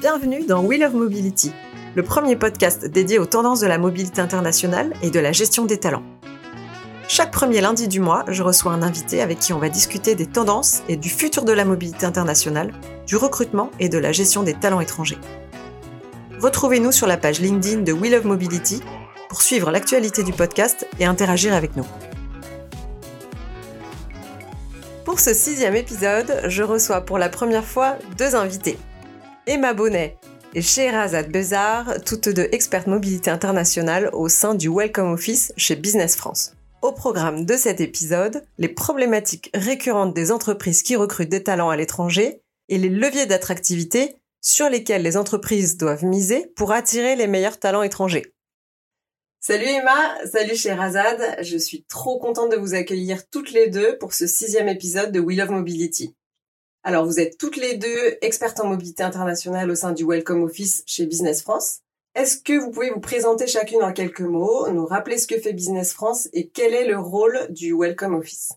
Bienvenue dans Wheel of Mobility, le premier podcast dédié aux tendances de la mobilité internationale et de la gestion des talents. Chaque premier lundi du mois, je reçois un invité avec qui on va discuter des tendances et du futur de la mobilité internationale, du recrutement et de la gestion des talents étrangers. Retrouvez-nous sur la page LinkedIn de Wheel of Mobility pour suivre l'actualité du podcast et interagir avec nous. Pour ce sixième épisode, je reçois pour la première fois deux invités. Emma Bonnet et Sherazade Bezard, toutes deux expertes mobilité internationale au sein du Welcome Office chez Business France. Au programme de cet épisode, les problématiques récurrentes des entreprises qui recrutent des talents à l'étranger et les leviers d'attractivité sur lesquels les entreprises doivent miser pour attirer les meilleurs talents étrangers. Salut Emma, salut Sherazade, je suis trop contente de vous accueillir toutes les deux pour ce sixième épisode de We Love Mobility. Alors vous êtes toutes les deux expertes en mobilité internationale au sein du Welcome Office chez Business France. Est-ce que vous pouvez vous présenter chacune en quelques mots, nous rappeler ce que fait Business France et quel est le rôle du Welcome Office?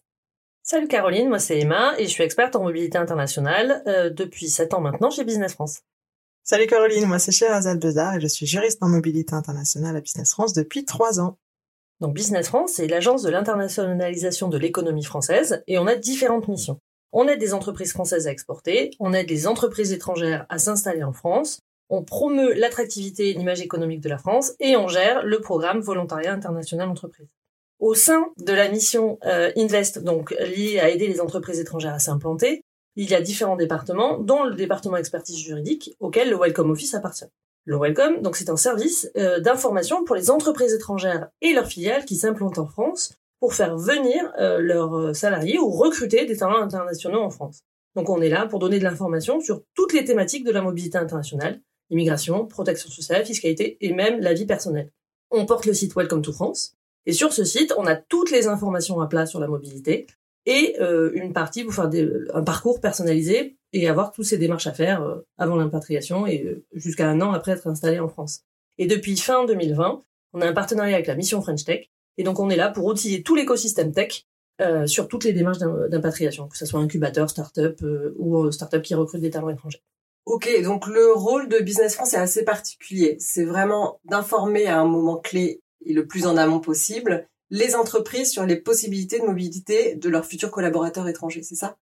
Salut Caroline, moi c'est Emma et je suis experte en mobilité internationale euh, depuis 7 ans maintenant chez Business France. Salut Caroline, moi c'est Sherazade Bezard et je suis juriste en mobilité internationale à Business France depuis trois ans. Donc Business France, c'est l'agence de l'internationalisation de l'économie française et on a différentes missions. On aide des entreprises françaises à exporter, on aide les entreprises étrangères à s'installer en France, on promeut l'attractivité et l'image économique de la France et on gère le programme Volontariat International Entreprise. Au sein de la mission euh, Invest, donc liée à aider les entreprises étrangères à s'implanter, il y a différents départements, dont le département expertise juridique, auquel le Welcome Office appartient. Le Welcome, donc c'est un service euh, d'information pour les entreprises étrangères et leurs filiales qui s'implantent en France pour faire venir euh, leurs euh, salariés ou recruter des talents internationaux en France. Donc on est là pour donner de l'information sur toutes les thématiques de la mobilité internationale, immigration, protection sociale, fiscalité et même la vie personnelle. On porte le site Welcome to France et sur ce site, on a toutes les informations à plat sur la mobilité, et euh, une partie pour faire un parcours personnalisé et avoir toutes ces démarches à faire euh, avant l'impatriation et euh, jusqu'à un an après être installé en France. Et depuis fin 2020, on a un partenariat avec la mission French Tech et donc on est là pour outiller tout l'écosystème tech sur toutes les démarches d'impatriation, que ce soit incubateur, start-up ou start-up qui recrute des talents étrangers. Ok, donc le rôle de Business France est assez particulier. C'est vraiment d'informer à un moment clé et le plus en amont possible les entreprises sur les possibilités de mobilité de leurs futurs collaborateurs étrangers, c'est ça?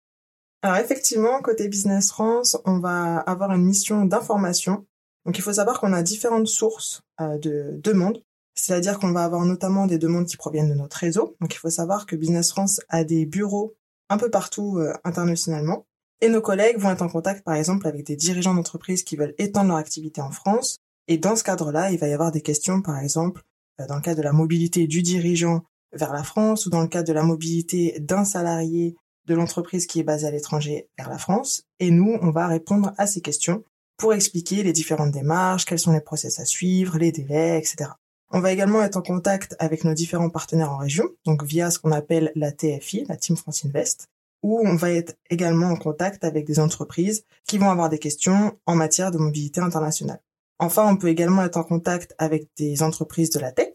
Alors effectivement, côté Business France, on va avoir une mission d'information. Donc il faut savoir qu'on a différentes sources euh, de demandes. C'est-à-dire qu'on va avoir notamment des demandes qui proviennent de notre réseau. Donc il faut savoir que Business France a des bureaux un peu partout euh, internationalement. Et nos collègues vont être en contact par exemple avec des dirigeants d'entreprises qui veulent étendre leur activité en France. Et dans ce cadre-là, il va y avoir des questions par exemple dans le cadre de la mobilité du dirigeant vers la France ou dans le cadre de la mobilité d'un salarié de l'entreprise qui est basée à l'étranger vers la France. Et nous, on va répondre à ces questions pour expliquer les différentes démarches, quels sont les process à suivre, les délais, etc. On va également être en contact avec nos différents partenaires en région, donc via ce qu'on appelle la TFI, la Team France Invest, où on va être également en contact avec des entreprises qui vont avoir des questions en matière de mobilité internationale. Enfin, on peut également être en contact avec des entreprises de la tech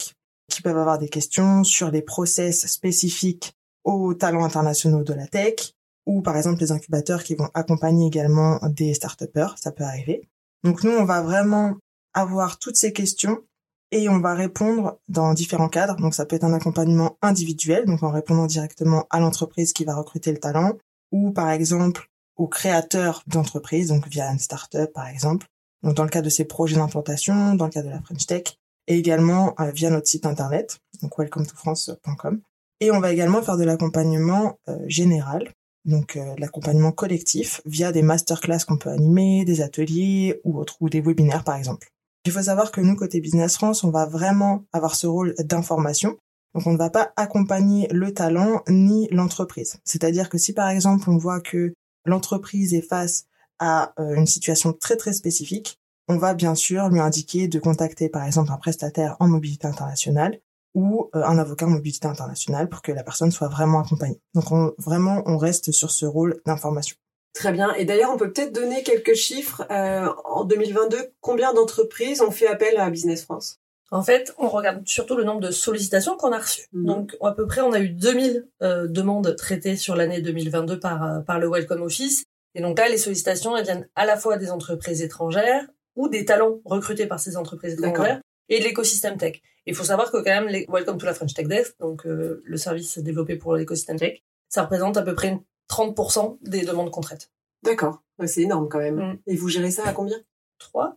qui peuvent avoir des questions sur les process spécifiques aux talents internationaux de la tech ou par exemple les incubateurs qui vont accompagner également des start ça peut arriver. Donc nous, on va vraiment avoir toutes ces questions et on va répondre dans différents cadres. Donc ça peut être un accompagnement individuel, donc en répondant directement à l'entreprise qui va recruter le talent, ou par exemple au créateur d'entreprise, donc via une start-up par exemple, donc dans le cadre de ces projets d'implantation, dans le cadre de la French Tech, et également euh, via notre site internet, donc welcometofrance.com. Et on va également faire de l'accompagnement euh, général, donc euh, l'accompagnement collectif via des masterclass qu'on peut animer, des ateliers ou autres, ou des webinaires par exemple. Il faut savoir que nous, côté Business France, on va vraiment avoir ce rôle d'information. Donc on ne va pas accompagner le talent ni l'entreprise. C'est-à-dire que si par exemple on voit que l'entreprise est face à euh, une situation très très spécifique, on va bien sûr lui indiquer de contacter par exemple un prestataire en mobilité internationale ou euh, un avocat en mobilité internationale pour que la personne soit vraiment accompagnée. Donc vraiment, on reste sur ce rôle d'information. Très bien. Et d'ailleurs, on peut peut-être donner quelques chiffres. Euh, en 2022, combien d'entreprises ont fait appel à Business France? En fait, on regarde surtout le nombre de sollicitations qu'on a reçues. Mhm. Donc, à peu près, on a eu 2000 euh, demandes traitées sur l'année 2022 par, euh, par le Welcome Office. Et donc là, les sollicitations, elles viennent à la fois des entreprises étrangères ou des talents recrutés par ces entreprises étrangères et de l'écosystème tech. Il faut savoir que quand même, les Welcome to la French Tech Desk, donc euh, le service développé pour l'écosystème tech, ça représente à peu près 30% des demandes qu'on traite. D'accord. C'est énorme quand même. Mm. Et vous gérez ça à combien? 3,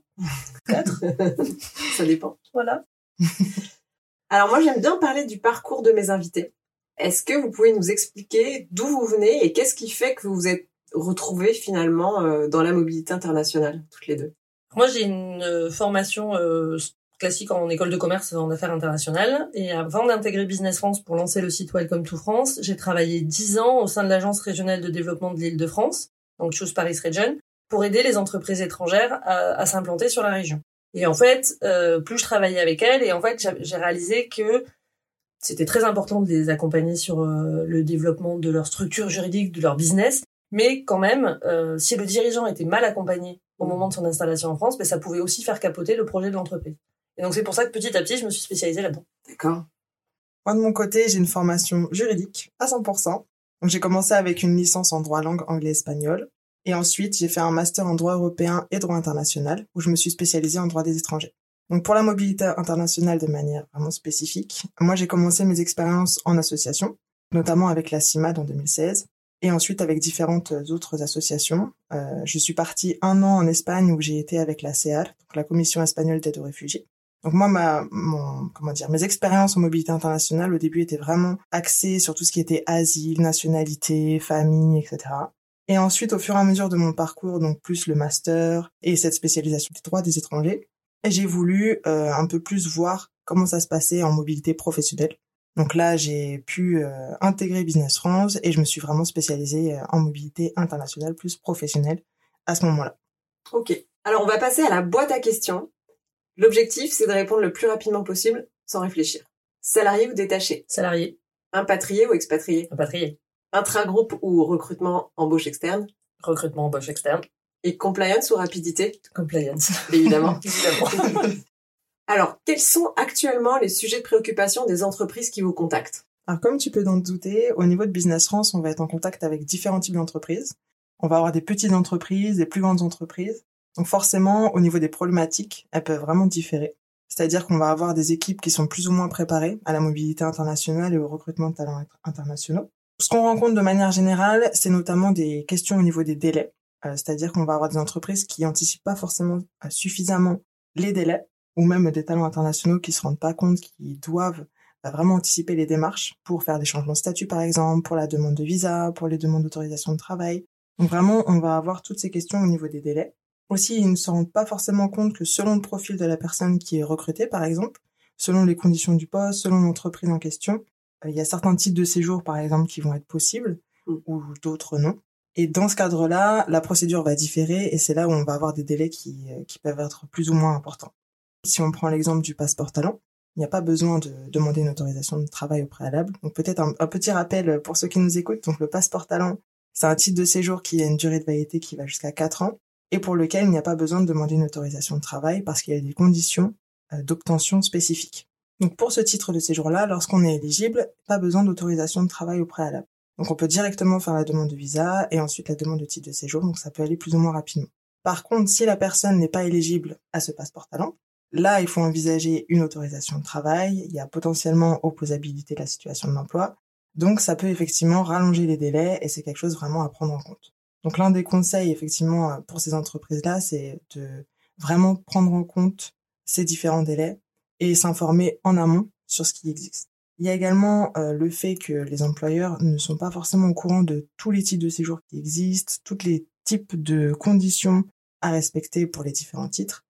4, Ça dépend. voilà. Alors moi, j'aime bien parler du parcours de mes invités. Est-ce que vous pouvez nous expliquer d'où vous venez et qu'est-ce qui fait que vous vous êtes retrouvés finalement euh, dans la mobilité internationale, toutes les deux? Moi, j'ai une euh, formation euh, classique en école de commerce en affaires internationales. Et avant d'intégrer Business France pour lancer le site Welcome to France, j'ai travaillé 10 ans au sein de l'Agence régionale de développement de l'île de France, donc Choose Paris Region, pour aider les entreprises étrangères à, s'implanter sur la région. Et en fait, euh, plus je travaillais avec elles, et en fait, j'ai réalisé que c'était très important de les accompagner sur euh, le développement de leur structure juridique, de leur business, mais quand même, euh, si le dirigeant était mal accompagné au moment de son installation en France, ben, ça pouvait aussi faire capoter le projet de l'entreprise. Et donc c'est pour ça que petit à petit, je me suis spécialisée là-dedans. D'accord. Moi, de mon côté, j'ai une formation juridique à 100%. Donc, j'ai commencé avec une licence en droit langue anglais-espagnol. Et ensuite, j'ai fait un master en droit européen et droit international, où je me suis spécialisée en droit des étrangers. Donc, pour la mobilité internationale de manière vraiment spécifique, moi, j'ai commencé mes expériences en association, notamment avec la CIMAD en 2016, et ensuite avec différentes autres associations. Euh, je suis partie un an en Espagne, où j'ai été avec la CEAR, donc la Commission espagnole d'aide aux réfugiés. Donc moi, ma, comment dire, mes expériences en mobilité internationale au début étaient vraiment axées sur tout ce qui était asile, nationalité, famille, etc. Et ensuite, au fur et à mesure de mon parcours, donc plus le master et cette spécialisation des droits des étrangers, j'ai voulu euh, un peu plus voir comment ça se passait en mobilité professionnelle. Donc là, j'ai pu euh, intégrer Business France et je me suis vraiment spécialisée euh, en mobilité internationale plus professionnelle à ce moment-là. Ok. Alors on va passer à la boîte à questions. L'objectif, c'est de répondre le plus rapidement possible sans réfléchir. Salarié ou détaché? Salarié, Impatrié ou expatrié? Impatrié, Intragroupe ou recrutement embauche externe? Recrutement, embauche externe, Et compliance ou rapidité? Compliance. Évidemment. Évidemment. Alors, quels sont actuellement les sujets de préoccupation des entreprises qui vous contactent? Alors, comme tu peux t'en douter, au niveau de Business France, on va être en contact avec différents types d'entreprises. On va avoir des petites entreprises, des plus grandes entreprises. Donc forcément, au niveau des problématiques, elles peuvent vraiment différer. C'est-à-dire qu'on va avoir des équipes qui sont plus ou moins préparées à la mobilité internationale et au recrutement de talents internationaux. Ce qu'on rencontre de manière générale, c'est notamment des questions au niveau des délais. Euh, C'est-à-dire qu'on va avoir des entreprises qui anticipent pas forcément euh, suffisamment les délais, ou même des talents internationaux qui se rendent pas compte qu'ils doivent euh, vraiment anticiper les démarches pour faire des changements de statut, par exemple, pour la demande de visa, pour les demandes d'autorisation de travail. Donc vraiment, on va avoir toutes ces questions au niveau des délais. Aussi, ils ne se rendent pas forcément compte que selon le profil de la personne qui est recrutée, par exemple, selon les conditions du poste, selon l'entreprise en question, euh, il y a certains types de séjours, par exemple, qui vont être possibles Mm. ou d'autres non. Et dans ce cadre-là, la procédure va différer et c'est là où on va avoir des délais qui, euh, qui peuvent être plus ou moins importants. Si on prend l'exemple du passeport talent, il n'y a pas besoin de demander une autorisation de travail au préalable. Donc peut-être un, petit rappel pour ceux qui nous écoutent. Donc le passeport talent, c'est un titre de séjour qui a une durée de validité qui va jusqu'à 4 ans et pour lequel il n'y a pas besoin de demander une autorisation de travail parce qu'il y a des conditions euh, d'obtention spécifiques. Donc pour ce titre de séjour-là, lorsqu'on est éligible, pas besoin d'autorisation de travail au préalable. Donc on peut directement faire la demande de visa et ensuite la demande de titre de séjour, donc ça peut aller plus ou moins rapidement. Par contre, si la personne n'est pas éligible à ce passeport talent, là il faut envisager une autorisation de travail, il y a potentiellement opposabilité de la situation de l'emploi, donc ça peut effectivement rallonger les délais et c'est quelque chose vraiment à prendre en compte. Donc l'un des conseils effectivement pour ces entreprises-là, c'est de vraiment prendre en compte ces différents délais et s'informer en amont sur ce qui existe. Il y a également euh, le fait que les employeurs ne sont pas forcément au courant de tous les types de séjours qui existent, tous les types de conditions à respecter pour les différents titres.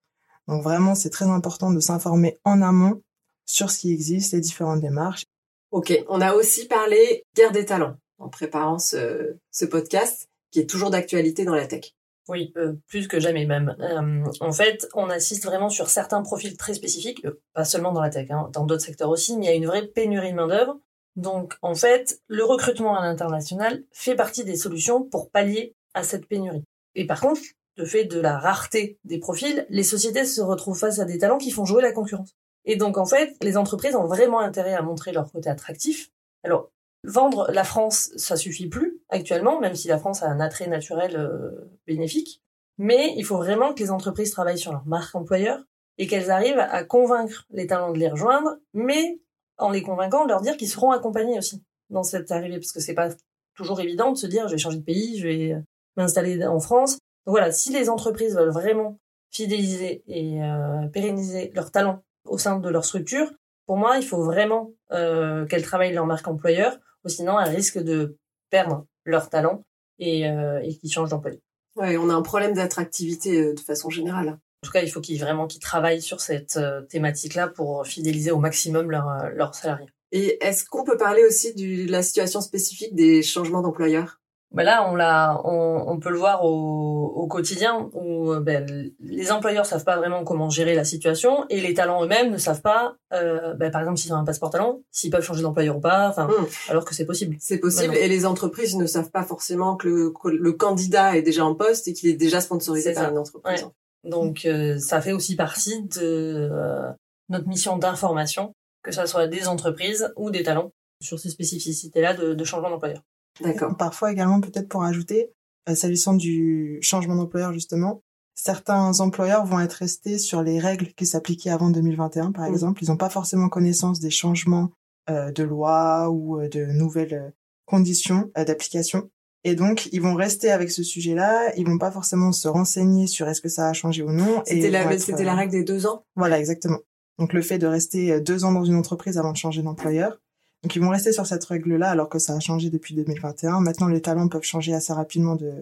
Donc vraiment, c'est très important de s'informer en amont sur ce qui existe, les différentes démarches. Ok, on a aussi parlé guerre des talents en préparant ce, ce podcast qui est toujours d'actualité dans la tech. Oui, euh, plus que jamais même. Euh, en fait, on assiste vraiment sur certains profils très spécifiques, euh, pas seulement dans la tech, hein, dans d'autres secteurs aussi, mais il y a une vraie pénurie de main-d'œuvre. Donc, en fait, le recrutement à l'international fait partie des solutions pour pallier à cette pénurie. Et par contre, de fait de la rareté des profils, les sociétés se retrouvent face à des talents qui font jouer la concurrence. Et donc, en fait, les entreprises ont vraiment intérêt à montrer leur côté attractif. Alors, vendre la France, ça suffit plus actuellement, même si la France a un attrait naturel euh, bénéfique. Mais il faut vraiment que les entreprises travaillent sur leur marque employeur et qu'elles arrivent à convaincre les talents de les rejoindre, mais en les convainquant, de leur dire qu'ils seront accompagnés aussi dans cette arrivée, parce que c'est pas toujours évident de se dire je vais changer de pays, je vais m'installer en France. Donc voilà, si les entreprises veulent vraiment fidéliser et euh, pérenniser leurs talents au sein de leur structure, pour moi, il faut vraiment euh, qu'elles travaillent leur marque employeur, ou sinon elles risquent de perdre leur talent et, euh, et qu'ils changent d'employeur. Ouais, on a un problème d'attractivité de façon générale. En tout cas, il faut qu'ils vraiment qu'ils travaillent sur cette thématique-là pour fidéliser au maximum leurs leurs salariés. Et est-ce qu'on peut parler aussi de la situation spécifique des changements d'employeur ben là, on l'a, on, on, peut le voir au, au quotidien où ben, les employeurs savent pas vraiment comment gérer la situation et les talents eux-mêmes ne savent pas, euh, ben, par exemple, s'ils ont un passeport talent, s'ils peuvent changer d'employeur ou pas, enfin, mmh. alors que c'est possible. C'est possible et les entreprises ne savent pas forcément que le, que le candidat est déjà en poste et qu'il est déjà sponsorisé par une entreprise. Ouais. Donc, euh, ça fait aussi partie de euh, notre mission d'information, que ce soit des entreprises ou des talents sur ces spécificités-là de, de changement d'employeur. D'accord. Parfois également, peut-être pour ajouter, euh, s'agissant du changement d'employeur justement, certains employeurs vont être restés sur les règles qui s'appliquaient avant 2021, par mmh. exemple. Ils n'ont pas forcément connaissance des changements euh, de loi ou euh, de nouvelles euh, conditions euh, d'application. Et donc, ils vont rester avec ce sujet-là. Ils vont pas forcément se renseigner sur est-ce que ça a changé ou non. C'était la, c'était la règle des deux ans. Voilà, exactement. Donc, le fait de rester deux ans dans une entreprise avant de changer d'employeur, donc ils vont rester sur cette règle-là alors que ça a changé depuis 2021. Maintenant, les talents peuvent changer assez rapidement de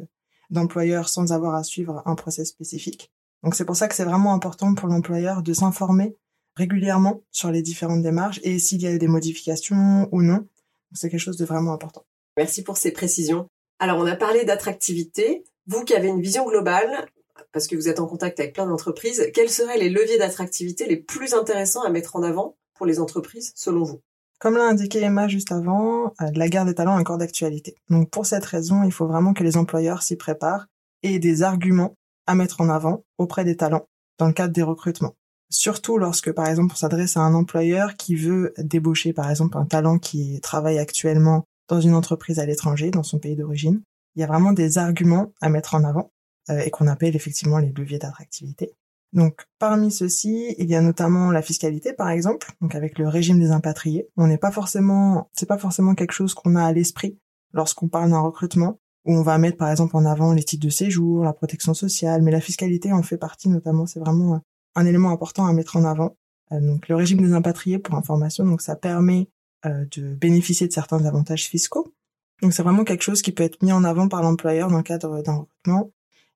d'employeur sans avoir à suivre un process spécifique. Donc c'est pour ça que c'est vraiment important pour l'employeur de s'informer régulièrement sur les différentes démarches et s'il y a des modifications ou non. C'est quelque chose de vraiment important. Merci pour ces précisions. Alors on a parlé d'attractivité. Vous qui avez une vision globale, parce que vous êtes en contact avec plein d'entreprises, quels seraient les leviers d'attractivité les plus intéressants à mettre en avant pour les entreprises selon vous? Comme l'a indiqué Emma juste avant, euh, la guerre des talents est encore d'actualité. Donc pour cette raison, il faut vraiment que les employeurs s'y préparent et des arguments à mettre en avant auprès des talents dans le cadre des recrutements. Surtout lorsque, par exemple, on s'adresse à un employeur qui veut débaucher, par exemple, un talent qui travaille actuellement dans une entreprise à l'étranger, dans son pays d'origine. Il y a vraiment des arguments à mettre en avant euh, et qu'on appelle effectivement les leviers d'attractivité. Donc, parmi ceux-ci, il y a notamment la fiscalité, par exemple, donc avec le régime des impatriés. On n'est pas forcément, c'est pas forcément quelque chose qu'on a à l'esprit lorsqu'on parle d'un recrutement, où on va mettre, par exemple, en avant les titres de séjour, la protection sociale, mais la fiscalité en fait partie notamment. C'est vraiment un élément important à mettre en avant. Euh, donc, le régime des impatriés, pour information, donc ça permet euh, de bénéficier de certains avantages fiscaux. Donc, c'est vraiment quelque chose qui peut être mis en avant par l'employeur dans le cadre d'un recrutement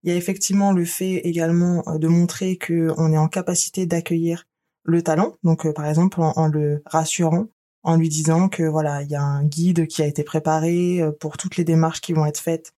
il y a effectivement le fait également euh, de montrer qu'on est en capacité d'accueillir le talent. Donc, euh, par exemple, en, le rassurant, en lui disant que voilà, il y a un guide qui a été préparé euh, pour toutes les démarches qui vont être faites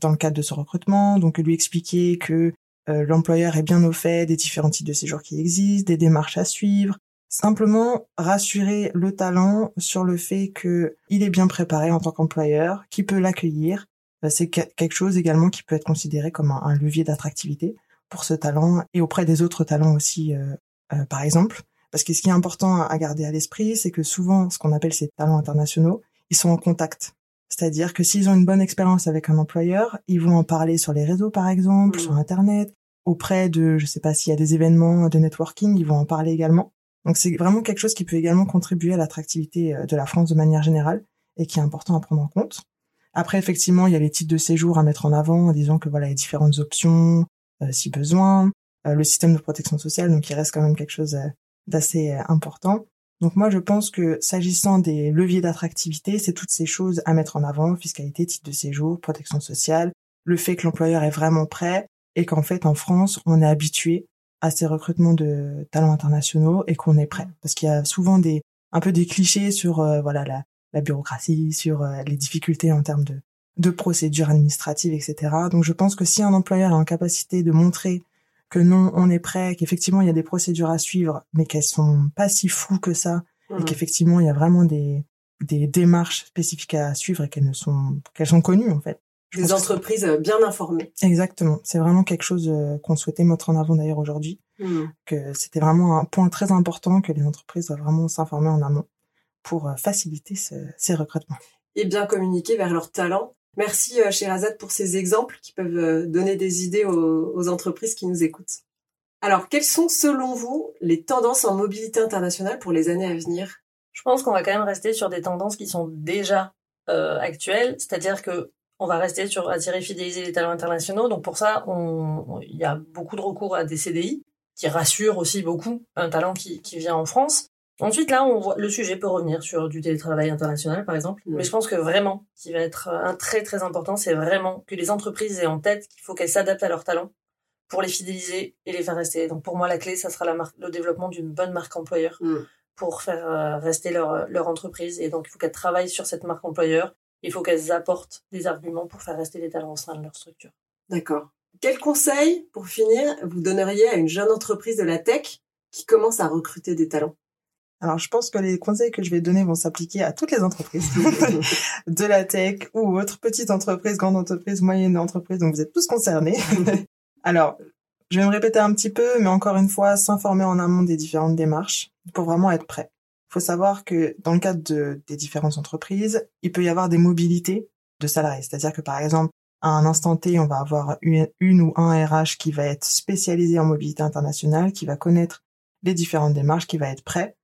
dans le cadre de ce recrutement. Donc, lui expliquer que l'employeur est bien au fait des différents types de séjours qui existent, des démarches à suivre. Simplement rassurer le talent sur le fait qu'il est bien préparé en tant qu'employeur, qu'il peut l'accueillir c'est quelque chose également qui peut être considéré comme un, levier d'attractivité pour ce talent et auprès des autres talents aussi, euh, euh, par exemple. Parce que ce qui est important à garder à l'esprit, c'est que souvent, ce qu'on appelle ces talents internationaux, ils sont en contact. C'est-à-dire que s'ils ont une bonne expérience avec un employeur, ils vont en parler sur les réseaux, par exemple, mmh. sur Internet, auprès de, je sais pas s'il y a des événements de networking, ils vont en parler également. Donc c'est vraiment quelque chose qui peut également contribuer à l'attractivité de la France de manière générale et qui est important à prendre en compte. Après, effectivement, il y a les titres de séjour à mettre en avant en disant que voilà, il y a différentes options euh, si besoin. Euh, le système de protection sociale, donc il reste quand même quelque chose euh, d'assez important. Donc moi, je pense que s'agissant des leviers d'attractivité, c'est toutes ces choses à mettre en avant, fiscalité, titre de séjour, protection sociale, le fait que l'employeur est vraiment prêt et qu'en fait, en France, on est habitué à ces recrutements de talents internationaux et qu'on est prêt. Parce qu'il y a souvent des un peu des clichés sur voilà la, la bureaucratie, sur euh, les difficultés en termes de, de procédures administratives, etc. Donc je pense que si un employeur est en capacité de montrer que non, on est prêt, qu'effectivement il y a des procédures à suivre, mais qu'elles sont pas si floues que ça, et mmh. qu'effectivement il y a vraiment des, des démarches spécifiques à suivre et qu'elles ne sont qu'elles sont connues en fait. des entreprises bien informées. Exactement, c'est vraiment quelque chose euh, qu'on souhaitait mettre en avant d'ailleurs aujourd'hui, Hmm. Que c'était vraiment un point très important que les entreprises doivent vraiment s'informer en amont pour faciliter ces recrutements. Et bien communiquer vers leurs talents. Merci Sherazade pour ces exemples qui peuvent donner des idées aux, aux entreprises qui nous écoutent. Alors, quelles sont selon vous les tendances en mobilité internationale pour les années à venir? Je pense qu'on va quand même rester sur des tendances qui sont déjà euh, actuelles, c'est-à-dire que on va rester sur attirer, fidéliser les talents internationaux. Donc pour ça, il y a beaucoup de recours à des CDI qui rassurent aussi beaucoup un talent qui, vient en France. Ensuite, là, on voit, le sujet peut revenir sur du télétravail international, par exemple. Mais je pense que vraiment, ce qui va être un très très important, c'est vraiment que les entreprises aient en tête qu'il faut qu'elles s'adaptent à leurs talents pour les fidéliser et les faire rester. Donc pour moi, la clé, ça sera la marque, le développement d'une bonne marque employeur mm. pour faire euh, rester leur, leur entreprise. Et donc il faut qu'elles travaillent sur cette marque employeur. Il faut qu'elles apportent des arguments pour faire rester les talents au sein de leur structure. D'accord. Quel conseil, pour finir, vous donneriez à une jeune entreprise de la tech qui commence à recruter des talents? Alors, je pense que les conseils que je vais donner vont s'appliquer à toutes les entreprises de la tech ou autres petites entreprises, grandes entreprises, moyennes entreprises. Donc, vous êtes tous concernés. Alors, je vais me répéter un petit peu, mais encore une fois, s'informer en amont des différentes démarches pour vraiment être prêt. Il faut savoir que dans le cadre de, des différentes entreprises, il peut y avoir des mobilités de salariés. C'est-à-dire que par exemple, à un instant T, on va avoir une, ou un RH qui va être spécialisé en mobilité internationale, qui va connaître les différentes démarches, qui va être prêt.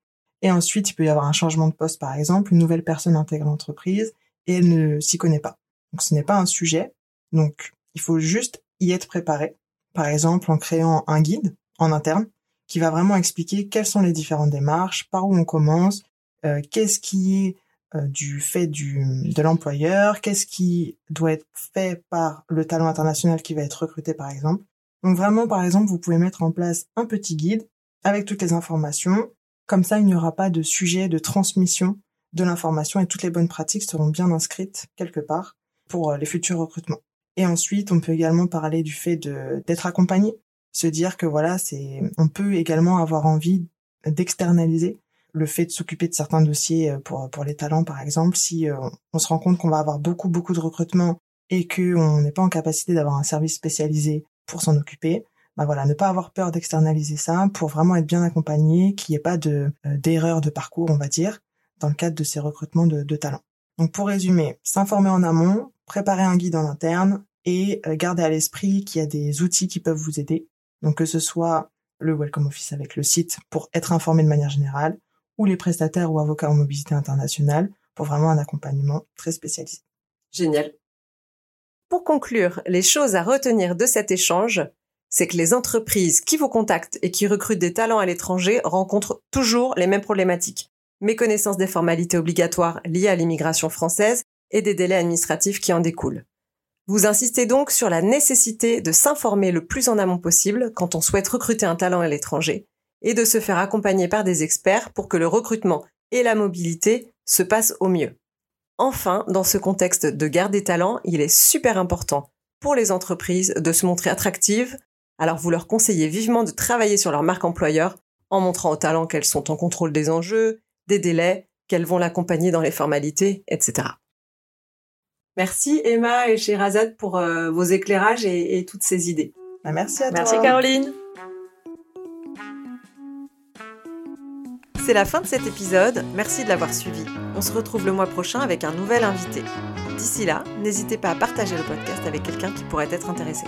Et ensuite, il peut y avoir un changement de poste, par exemple, une nouvelle personne intègre l'entreprise et elle ne s'y connaît pas. Donc, ce n'est pas un sujet. Donc, il faut juste y être préparé par exemple en créant un guide en interne qui va vraiment expliquer quelles sont les différentes démarches, par où on commence, euh, qu'est-ce qui est euh, du fait du, de l'employeur, qu'est-ce qui doit être fait par le talent international qui va être recruté par exemple. Donc vraiment, par exemple, vous pouvez mettre en place un petit guide avec toutes les informations. Comme ça, il n'y aura pas de sujet de transmission de l'information et toutes les bonnes pratiques seront bien inscrites quelque part pour euh, les futurs recrutements. Et ensuite, on peut également parler du fait d'être accompagné, se dire que voilà, c'est on peut également avoir envie d'externaliser le fait de s'occuper de certains dossiers euh, pour pour les talents par exemple, si euh, on se rend compte qu'on va avoir beaucoup beaucoup de recrutement et que on n'est pas en capacité d'avoir un service spécialisé pour s'en occuper, bah voilà, ne pas avoir peur d'externaliser ça pour vraiment être bien accompagné, qu'il n'y ait pas de euh, d'erreur de parcours, on va dire, dans le cadre de ces recrutements de, de talents. Donc pour résumer, s'informer en amont, préparer un guide en interne et euh, garder à l'esprit qu'il y a des outils qui peuvent vous aider. Donc que ce soit le Welcome Office avec le site pour être informé de manière générale ou les prestataires ou avocats en mobilité internationale pour vraiment un accompagnement très spécialisé. Génial. Pour conclure, les choses à retenir de cet échange, c'est que les entreprises qui vous contactent et qui recrutent des talents à l'étranger rencontrent toujours les mêmes problématiques. Méconnaissance des formalités obligatoires liées à l'immigration française et des délais administratifs qui en découlent. Vous insistez donc sur la nécessité de s'informer le plus en amont possible quand on souhaite recruter un talent à l'étranger et de se faire accompagner par des experts pour que le recrutement et la mobilité se passent au mieux. Enfin, dans ce contexte de garde des talents, il est super important pour les entreprises de se montrer attractives, alors vous leur conseillez vivement de travailler sur leur marque employeur en montrant aux talents qu'elles sont en contrôle des enjeux, des délais, qu'elles vont l'accompagner dans les formalités, etc. Merci Emma et Sherazade pour euh, vos éclairages et, toutes ces idées. Bah, merci à toi. Merci Caroline. C'est la fin de cet épisode, merci de l'avoir suivi. On se retrouve le mois prochain avec un nouvel invité. D'ici là, n'hésitez pas à partager le podcast avec quelqu'un qui pourrait être intéressé.